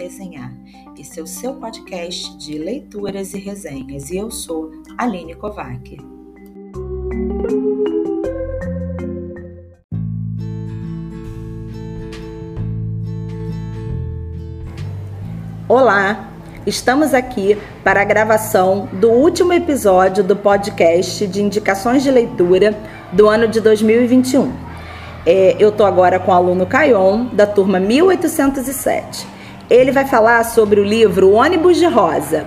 Resenhar. Esse é o seu podcast de leituras e resenhas e eu sou Aline Kovac. Olá, estamos aqui para a gravação do último episódio do podcast de indicações de leitura do ano de 2021. É, eu estou agora com o aluno Caion, da turma 1807. Ele vai falar sobre o livro Ônibus de Rosa.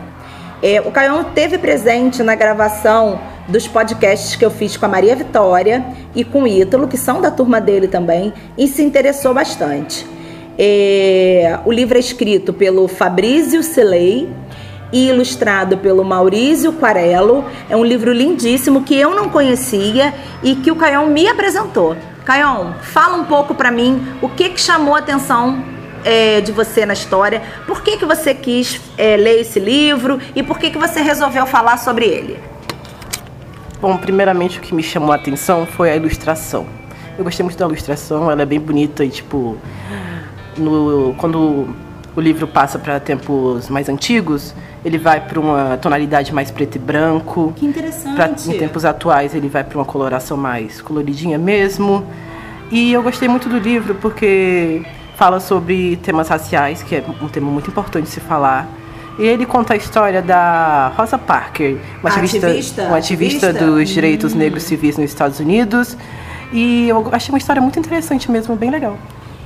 É, o Caion teve presente na gravação dos podcasts que eu fiz com a Maria Vitória e com o Ítalo, que são da turma dele também, e se interessou bastante. É, o livro é escrito pelo Fabrício Celei e ilustrado pelo Maurício Quarello. É um livro lindíssimo que eu não conhecia e que o Caion me apresentou. Caion, fala um pouco para mim o que, que chamou a atenção é, de você na história, por que, que você quis é, ler esse livro e por que, que você resolveu falar sobre ele. Bom, primeiramente o que me chamou a atenção foi a ilustração. Eu gostei muito da ilustração, ela é bem bonita e tipo no, quando o livro passa para tempos mais antigos, ele vai para uma tonalidade mais preto e branco. Que interessante. Pra, em tempos atuais, ele vai para uma coloração mais coloridinha mesmo. E eu gostei muito do livro porque fala sobre temas raciais, que é um tema muito importante de se falar. E ele conta a história da Rosa Parker, uma ativista, ativista, uma ativista, ativista? dos direitos Hum. negros civis nos Estados Unidos. E eu achei uma história muito interessante mesmo, bem legal.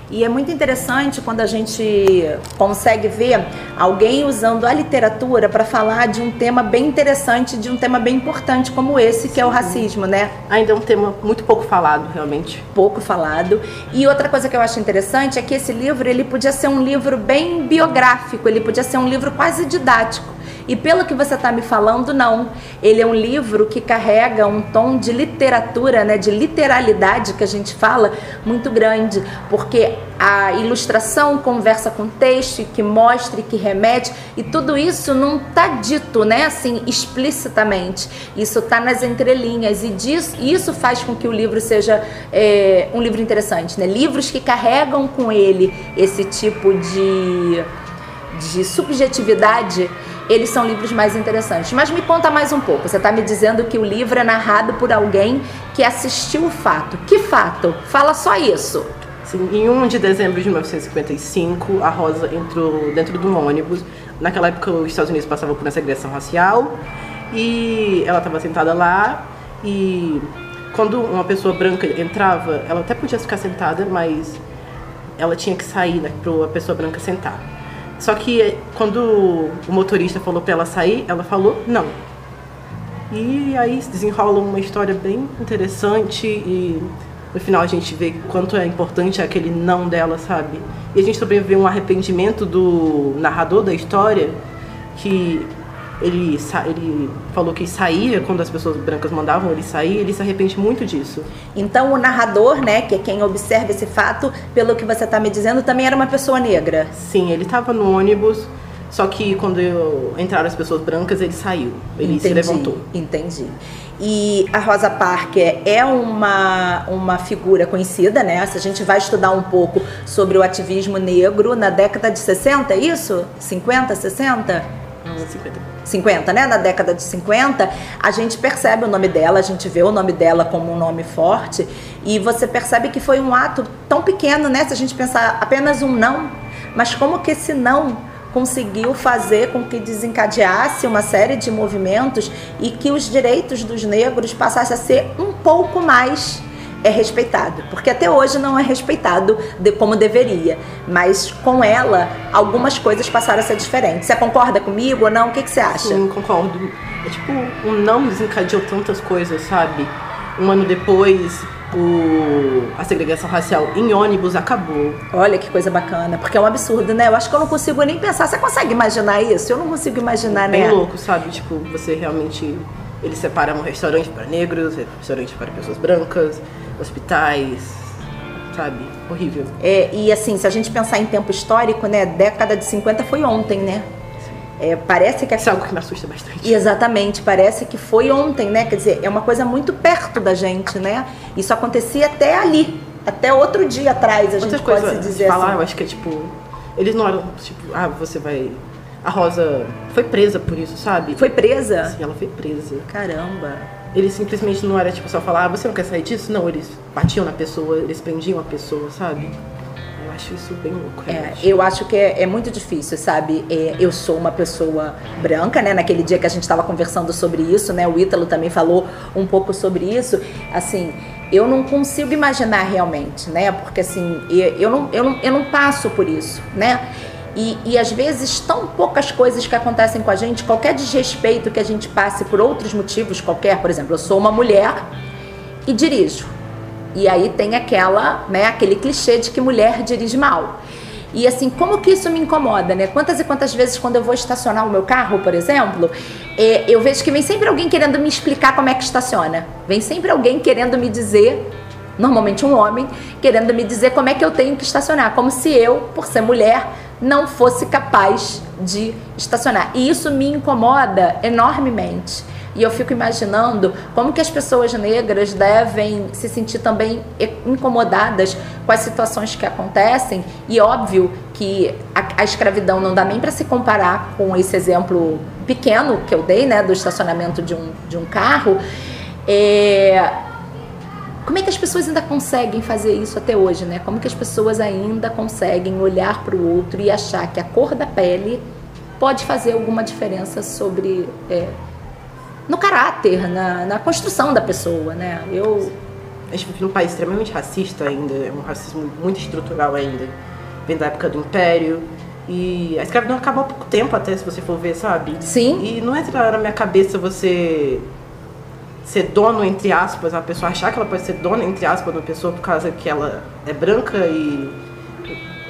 E é muito interessante quando a gente consegue ver alguém usando a literatura para falar de um tema bem interessante, de um tema bem importante como esse, que é o racismo, né? Ainda é um tema muito pouco falado, realmente. pouco falado. E outra coisa que eu acho interessante é que esse livro ele podia ser um livro bem biográfico, ele podia ser um livro quase didático. E pelo que você está me falando, não. Ele é um livro que carrega um tom de literatura, né, de literalidade que a gente fala, muito grande, porque a ilustração conversa com o texto, que mostra e que remete, e tudo isso não está dito, né, assim, explicitamente. Isso está nas entrelinhas e isso faz com que o livro seja é, um livro interessante, né? Livros que carregam com ele esse tipo de de subjetividade, eles são livros mais interessantes. Mas me conta mais um pouco. Você está me dizendo que o livro é narrado por alguém que assistiu o fato. Que fato? Fala só isso. Sim, em 1 de dezembro de 1955, a Rosa entrou dentro de um ônibus. Naquela época, os Estados Unidos passavam por uma segregação racial e ela estava sentada lá. E quando uma pessoa branca entrava, ela até podia ficar sentada, mas ela tinha que sair né, para a pessoa branca sentar. Só que quando o motorista falou para ela sair, ela falou não. E aí se desenrola uma história bem interessante e no final a gente vê quanto é importante aquele não dela, sabe? E a gente também vê um arrependimento do narrador da história que ele, sa- ele falou que saía quando as pessoas brancas mandavam ele sair, ele se arrepende muito disso. Então o narrador, né, que é quem observa esse fato, pelo que você está me dizendo, também era uma pessoa negra. Sim, ele estava no ônibus, só que quando eu- entraram as pessoas brancas, ele saiu, ele se levantou. Entendi. E a Rosa Parker é uma, uma figura conhecida, né? Se a gente vai estudar um pouco sobre o ativismo negro na década de 60, é isso? 50, 60? 50. 50, né? Na década de 50, a gente percebe o nome dela, a gente vê o nome dela como um nome forte e você percebe que foi um ato tão pequeno, né? Se a gente pensar apenas um não, mas como que esse não conseguiu fazer com que desencadeasse uma série de movimentos e que os direitos dos negros passassem a ser um pouco mais é respeitado, porque até hoje não é respeitado de como deveria, mas com ela algumas coisas passaram a ser diferentes. Você concorda comigo ou não? O que, que você acha? Sim, concordo. É tipo, o não desencadeou tantas coisas, sabe? Um ano depois, o, a segregação racial em ônibus acabou. Olha que coisa bacana, porque é um absurdo, né? Eu acho que eu não consigo nem pensar. Você consegue imaginar isso? Eu não consigo imaginar, Bem né? louco, sabe? Tipo, você realmente. Eles separam um restaurante para negros, restaurante para pessoas brancas, hospitais, sabe? Horrível. É, e assim, se a gente pensar em tempo histórico, né? Década de 50 foi ontem, né? É, parece que Isso é algo que me assusta bastante. Exatamente, parece que foi ontem, né? Quer dizer, é uma coisa muito perto da gente, né? Isso acontecia até ali, até outro dia atrás, a Outra gente coisa pode se dizer falar, assim. eu acho que é tipo. Eles não eram, tipo, ah, você vai. A Rosa foi presa por isso, sabe? Foi presa? Sim, ela foi presa. Caramba. Eles simplesmente não era tipo só falar, ah, você não quer sair disso? Não, eles batiam na pessoa, eles prendiam a pessoa, sabe? Eu acho isso bem louco. É, eu acho que é, é muito difícil, sabe? É, eu sou uma pessoa branca, né? Naquele dia que a gente estava conversando sobre isso, né? O Ítalo também falou um pouco sobre isso. Assim, eu não consigo imaginar realmente, né? Porque assim, eu, não, eu, não, eu não passo por isso, né? E, e às vezes tão poucas coisas que acontecem com a gente, qualquer desrespeito que a gente passe por outros motivos qualquer, por exemplo, eu sou uma mulher e dirijo. E aí tem aquela, né, aquele clichê de que mulher dirige mal. E assim, como que isso me incomoda, né? Quantas e quantas vezes quando eu vou estacionar o meu carro, por exemplo, é, eu vejo que vem sempre alguém querendo me explicar como é que estaciona. Vem sempre alguém querendo me dizer, normalmente um homem, querendo me dizer como é que eu tenho que estacionar, como se eu, por ser mulher, não fosse capaz de estacionar. E isso me incomoda enormemente. E eu fico imaginando como que as pessoas negras devem se sentir também incomodadas com as situações que acontecem. E óbvio que a, a escravidão não dá nem para se comparar com esse exemplo pequeno que eu dei, né, do estacionamento de um, de um carro. É, como é que as pessoas ainda conseguem fazer isso até hoje, né? Como que as pessoas ainda conseguem olhar para o outro e achar que a cor da pele pode fazer alguma diferença sobre é, no caráter, na, na construção da pessoa, né? Eu A gente vive num país extremamente racista ainda, é um racismo muito estrutural ainda. Vem da época do Império. E a escravidão acabou há pouco tempo até, se você for ver, sabe? Sim. E não entra na minha cabeça você ser dono, entre aspas, a pessoa achar que ela pode ser dona, entre aspas, de uma pessoa por causa que ela é branca e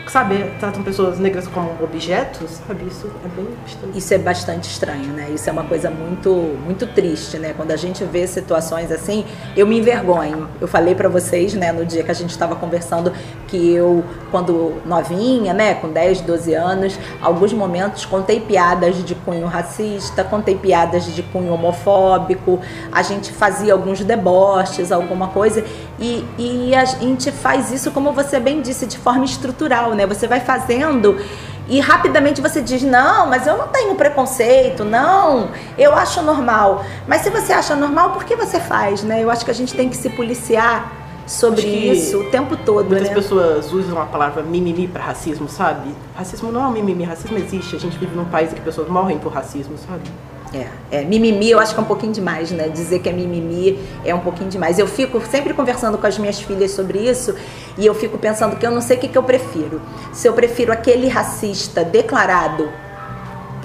sabe, tratam pessoas negras como objetos, sabe? Isso é bem estranho. Isso é bastante estranho, né? Isso é uma coisa muito, muito triste, né? Quando a gente vê situações assim, eu me envergonho. Eu falei para vocês, né, no dia que a gente estava conversando, que eu, quando novinha, né, com 10, 12 anos, alguns momentos contei piadas de cunho racista, contei piadas de cunho homofóbico, a gente fazia alguns deboches, alguma coisa, e, e a gente faz isso, como você bem disse, de forma estrutural, né? Você vai fazendo e rapidamente você diz: Não, mas eu não tenho preconceito, não, eu acho normal. Mas se você acha normal, por que você faz, né? Eu acho que a gente tem que se policiar sobre isso o tempo todo, Muitas né? pessoas usam a palavra mimimi para racismo, sabe? Racismo não é um mimimi, racismo existe. A gente vive num país em que pessoas morrem por racismo, sabe? É, é, mimimi eu acho que é um pouquinho demais, né? Dizer que é mimimi é um pouquinho demais. Eu fico sempre conversando com as minhas filhas sobre isso e eu fico pensando que eu não sei o que, que eu prefiro. Se eu prefiro aquele racista declarado,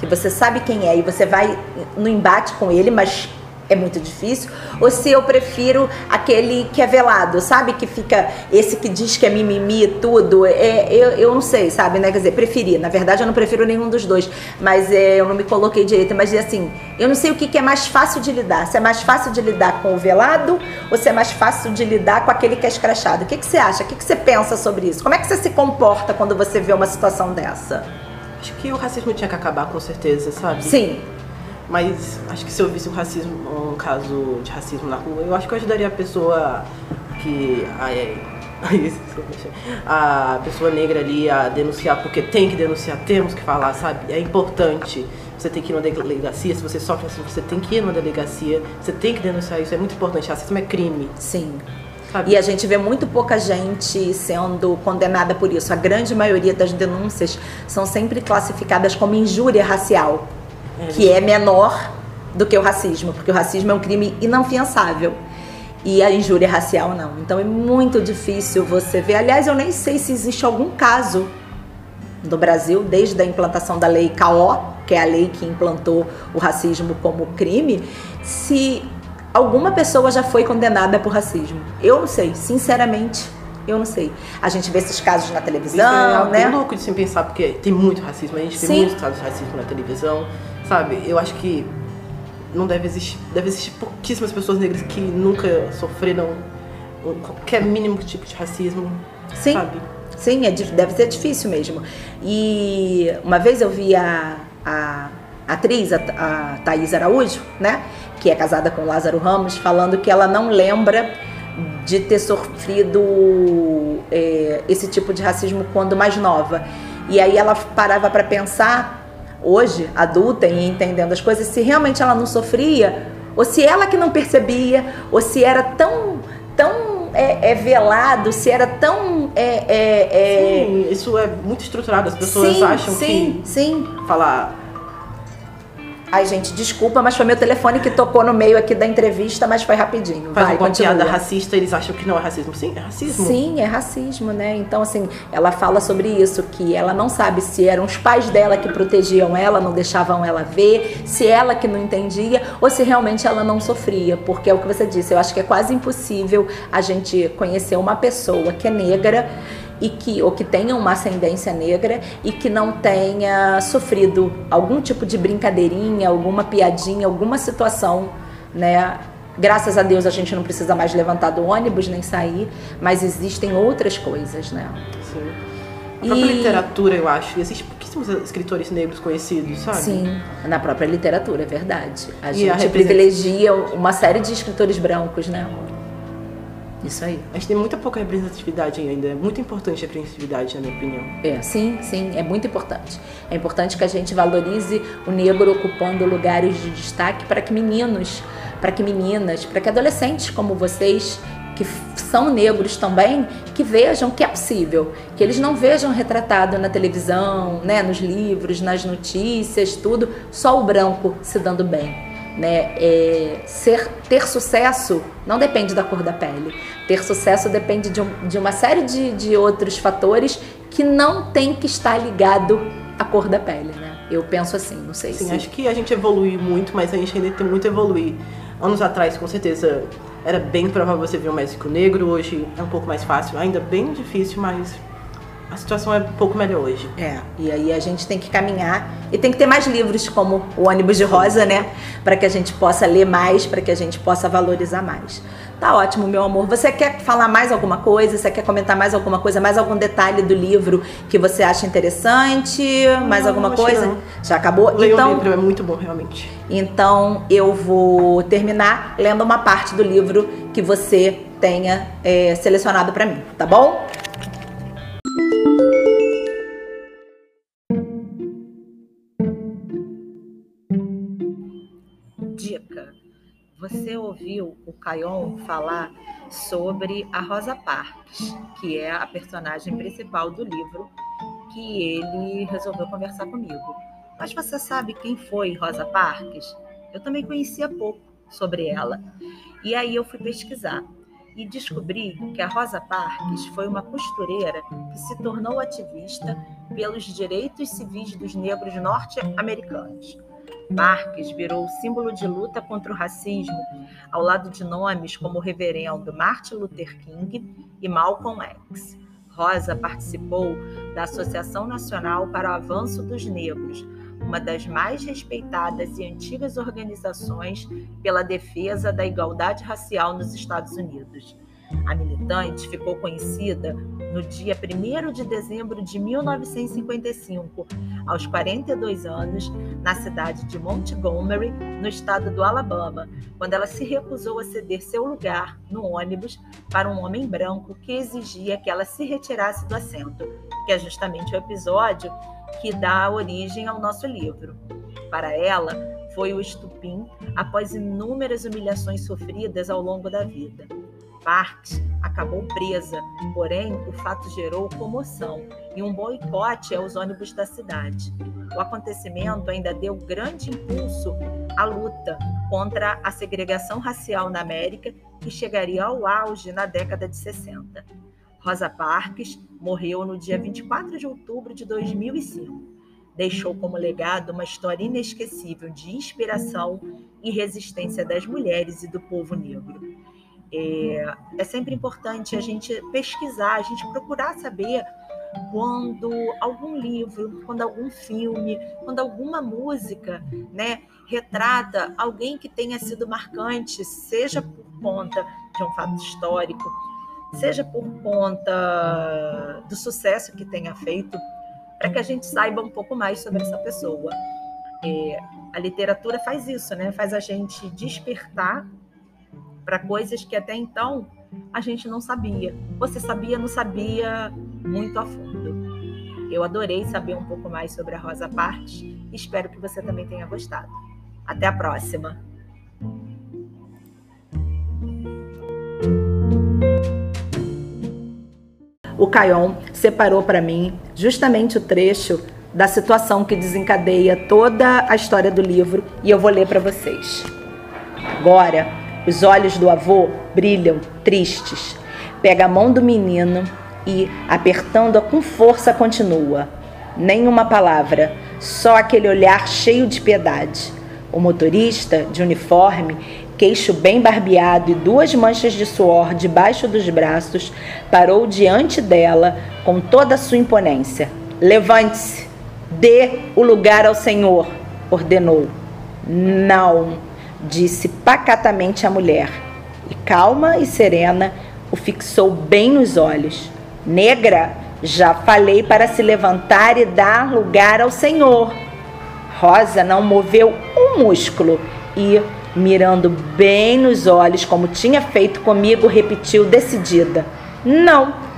que você sabe quem é e você vai no embate com ele, mas é muito difícil, ou se eu prefiro aquele que é velado, sabe? Que fica esse que diz que é mimimi e tudo. É, eu, eu não sei, sabe, né? Quer dizer, preferi. Na verdade, eu não prefiro nenhum dos dois, mas é, eu não me coloquei direito. Mas assim, eu não sei o que, que é mais fácil de lidar. Se é mais fácil de lidar com o velado ou se é mais fácil de lidar com aquele que é escrachado. O que, que você acha? O que, que você pensa sobre isso? Como é que você se comporta quando você vê uma situação dessa? Acho que o racismo tinha que acabar com certeza, sabe? Sim. Mas acho que se eu visse um racismo, um caso de racismo na rua, eu acho que eu ajudaria a pessoa que. Ai, ai, a pessoa negra ali a denunciar, porque tem que denunciar, temos que falar, sabe? É importante. Você tem que ir numa delegacia, se você sofre assim, você tem que ir numa delegacia, você tem que denunciar isso, é muito importante. Racismo é crime. Sim. Sabe? E a gente vê muito pouca gente sendo condenada por isso. A grande maioria das denúncias são sempre classificadas como injúria racial, que é menor do que o racismo, porque o racismo é um crime inafiançável. E a injúria racial não. Então é muito difícil você ver. Aliás, eu nem sei se existe algum caso no Brasil, desde a implantação da lei KO, que é a lei que implantou o racismo como crime, se alguma pessoa já foi condenada por racismo. Eu não sei, sinceramente, eu não sei. A gente vê esses casos na é televisão, algo né? louco de se pensar, porque tem muito racismo, a gente Sim. tem muitos casos de racismo na televisão, sabe? Eu acho que não deve existir, deve existir pouquíssimas pessoas negras que nunca sofreram qualquer mínimo tipo de racismo, Sim. sabe? Sim, é, deve ser difícil mesmo. E uma vez eu vi a, a atriz, a, a Thaís Araújo, né? Que é casada com Lázaro Ramos, falando que ela não lembra de ter sofrido é, esse tipo de racismo quando mais nova. E aí ela parava para pensar, hoje, adulta e entendendo as coisas, se realmente ela não sofria, ou se ela que não percebia, ou se era tão, tão é, é velado, se era tão. É, é, sim, isso é muito estruturado, as pessoas sim, acham sim, que. Sim, Falar Ai, gente, desculpa, mas foi meu telefone que tocou no meio aqui da entrevista, mas foi rapidinho. Faz Vai, uma continua. piada racista, eles acham que não é racismo. Sim, é racismo. Sim, é racismo, né? Então, assim, ela fala sobre isso, que ela não sabe se eram os pais dela que protegiam ela, não deixavam ela ver, se ela que não entendia, ou se realmente ela não sofria. Porque é o que você disse, eu acho que é quase impossível a gente conhecer uma pessoa que é negra e que ou que tenha uma ascendência negra e que não tenha sofrido algum tipo de brincadeirinha, alguma piadinha, alguma situação, né? Graças a Deus a gente não precisa mais levantar do ônibus nem sair, mas existem outras coisas, né? Sim. A própria e... literatura, eu acho, existem pouquíssimos escritores negros conhecidos, sabe? Sim, na própria literatura, é verdade. A gente privilegia uma série de escritores brancos, né? Isso aí. A gente tem muita pouca representatividade ainda. É muito importante a representatividade, na minha opinião. É, sim, sim, é muito importante. É importante que a gente valorize o negro ocupando lugares de destaque para que meninos, para que meninas, para que adolescentes como vocês que são negros também, que vejam que é possível, que eles não vejam retratado na televisão, né, nos livros, nas notícias, tudo, só o branco se dando bem né? É, ser, ter sucesso não depende da cor da pele. Ter sucesso depende de, um, de uma série de, de outros fatores que não tem que estar ligado à cor da pele, né? Eu penso assim, não sei Sim, se... acho que a gente evolui muito, mas a gente ainda tem muito a evoluir. Anos atrás, com certeza, era bem provável você ver um médico negro, hoje é um pouco mais fácil, ainda bem difícil, mas a situação é um pouco melhor hoje. É, e aí a gente tem que caminhar e tem que ter mais livros como o ônibus de rosa, né? Para que a gente possa ler mais, para que a gente possa valorizar mais. Tá ótimo, meu amor. Você quer falar mais alguma coisa? Você quer comentar mais alguma coisa? Mais algum detalhe do livro que você acha interessante? Mais não, alguma coisa? Já acabou? Leio então, o livro, é muito bom, realmente. Então eu vou terminar lendo uma parte do livro que você tenha é, selecionado para mim, tá bom? Você ouviu o Cayon falar sobre a Rosa Parks, que é a personagem principal do livro, que ele resolveu conversar comigo. Mas você sabe quem foi Rosa Parks? Eu também conhecia pouco sobre ela. E aí eu fui pesquisar e descobri que a Rosa Parks foi uma costureira que se tornou ativista pelos direitos civis dos negros norte-americanos. Marques virou símbolo de luta contra o racismo, ao lado de nomes como o reverendo Martin Luther King e Malcolm X. Rosa participou da Associação Nacional para o Avanço dos Negros, uma das mais respeitadas e antigas organizações pela defesa da igualdade racial nos Estados Unidos. A militante ficou conhecida no dia 1 de dezembro de 1955, aos 42 anos, na cidade de Montgomery, no estado do Alabama, quando ela se recusou a ceder seu lugar no ônibus para um homem branco que exigia que ela se retirasse do assento, que é justamente o episódio que dá origem ao nosso livro. Para ela, foi o estupim após inúmeras humilhações sofridas ao longo da vida. Parks acabou presa, porém o fato gerou comoção e um boicote aos ônibus da cidade. O acontecimento ainda deu grande impulso à luta contra a segregação racial na América, que chegaria ao auge na década de 60. Rosa Parks morreu no dia 24 de outubro de 2005. Deixou como legado uma história inesquecível de inspiração e resistência das mulheres e do povo negro. É, é sempre importante a gente pesquisar, a gente procurar saber quando algum livro, quando algum filme, quando alguma música, né, retrata alguém que tenha sido marcante, seja por conta de um fato histórico, seja por conta do sucesso que tenha feito, para que a gente saiba um pouco mais sobre essa pessoa. É, a literatura faz isso, né? Faz a gente despertar para coisas que até então a gente não sabia. Você sabia, não sabia muito a fundo. Eu adorei saber um pouco mais sobre a Rosa Parks e espero que você também tenha gostado. Até a próxima! O Caion separou para mim justamente o trecho da situação que desencadeia toda a história do livro e eu vou ler para vocês. Agora, os olhos do avô brilham tristes. Pega a mão do menino e, apertando-a com força, continua. Nenhuma palavra, só aquele olhar cheio de piedade. O motorista, de uniforme, queixo bem barbeado e duas manchas de suor debaixo dos braços, parou diante dela com toda a sua imponência. Levante-se, dê o lugar ao Senhor, ordenou. Não, disse pacatamente a mulher, e calma e serena o fixou bem nos olhos. Negra, já falei para se levantar e dar lugar ao Senhor. Rosa não moveu um músculo e, mirando bem nos olhos, como tinha feito comigo, repetiu decidida: Não.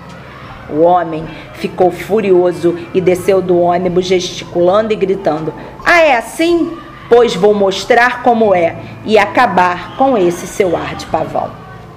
O homem ficou furioso e desceu do ônibus, gesticulando e gritando: Ah, é assim? Pois vou mostrar como é e acabar com esse seu ar de pavão.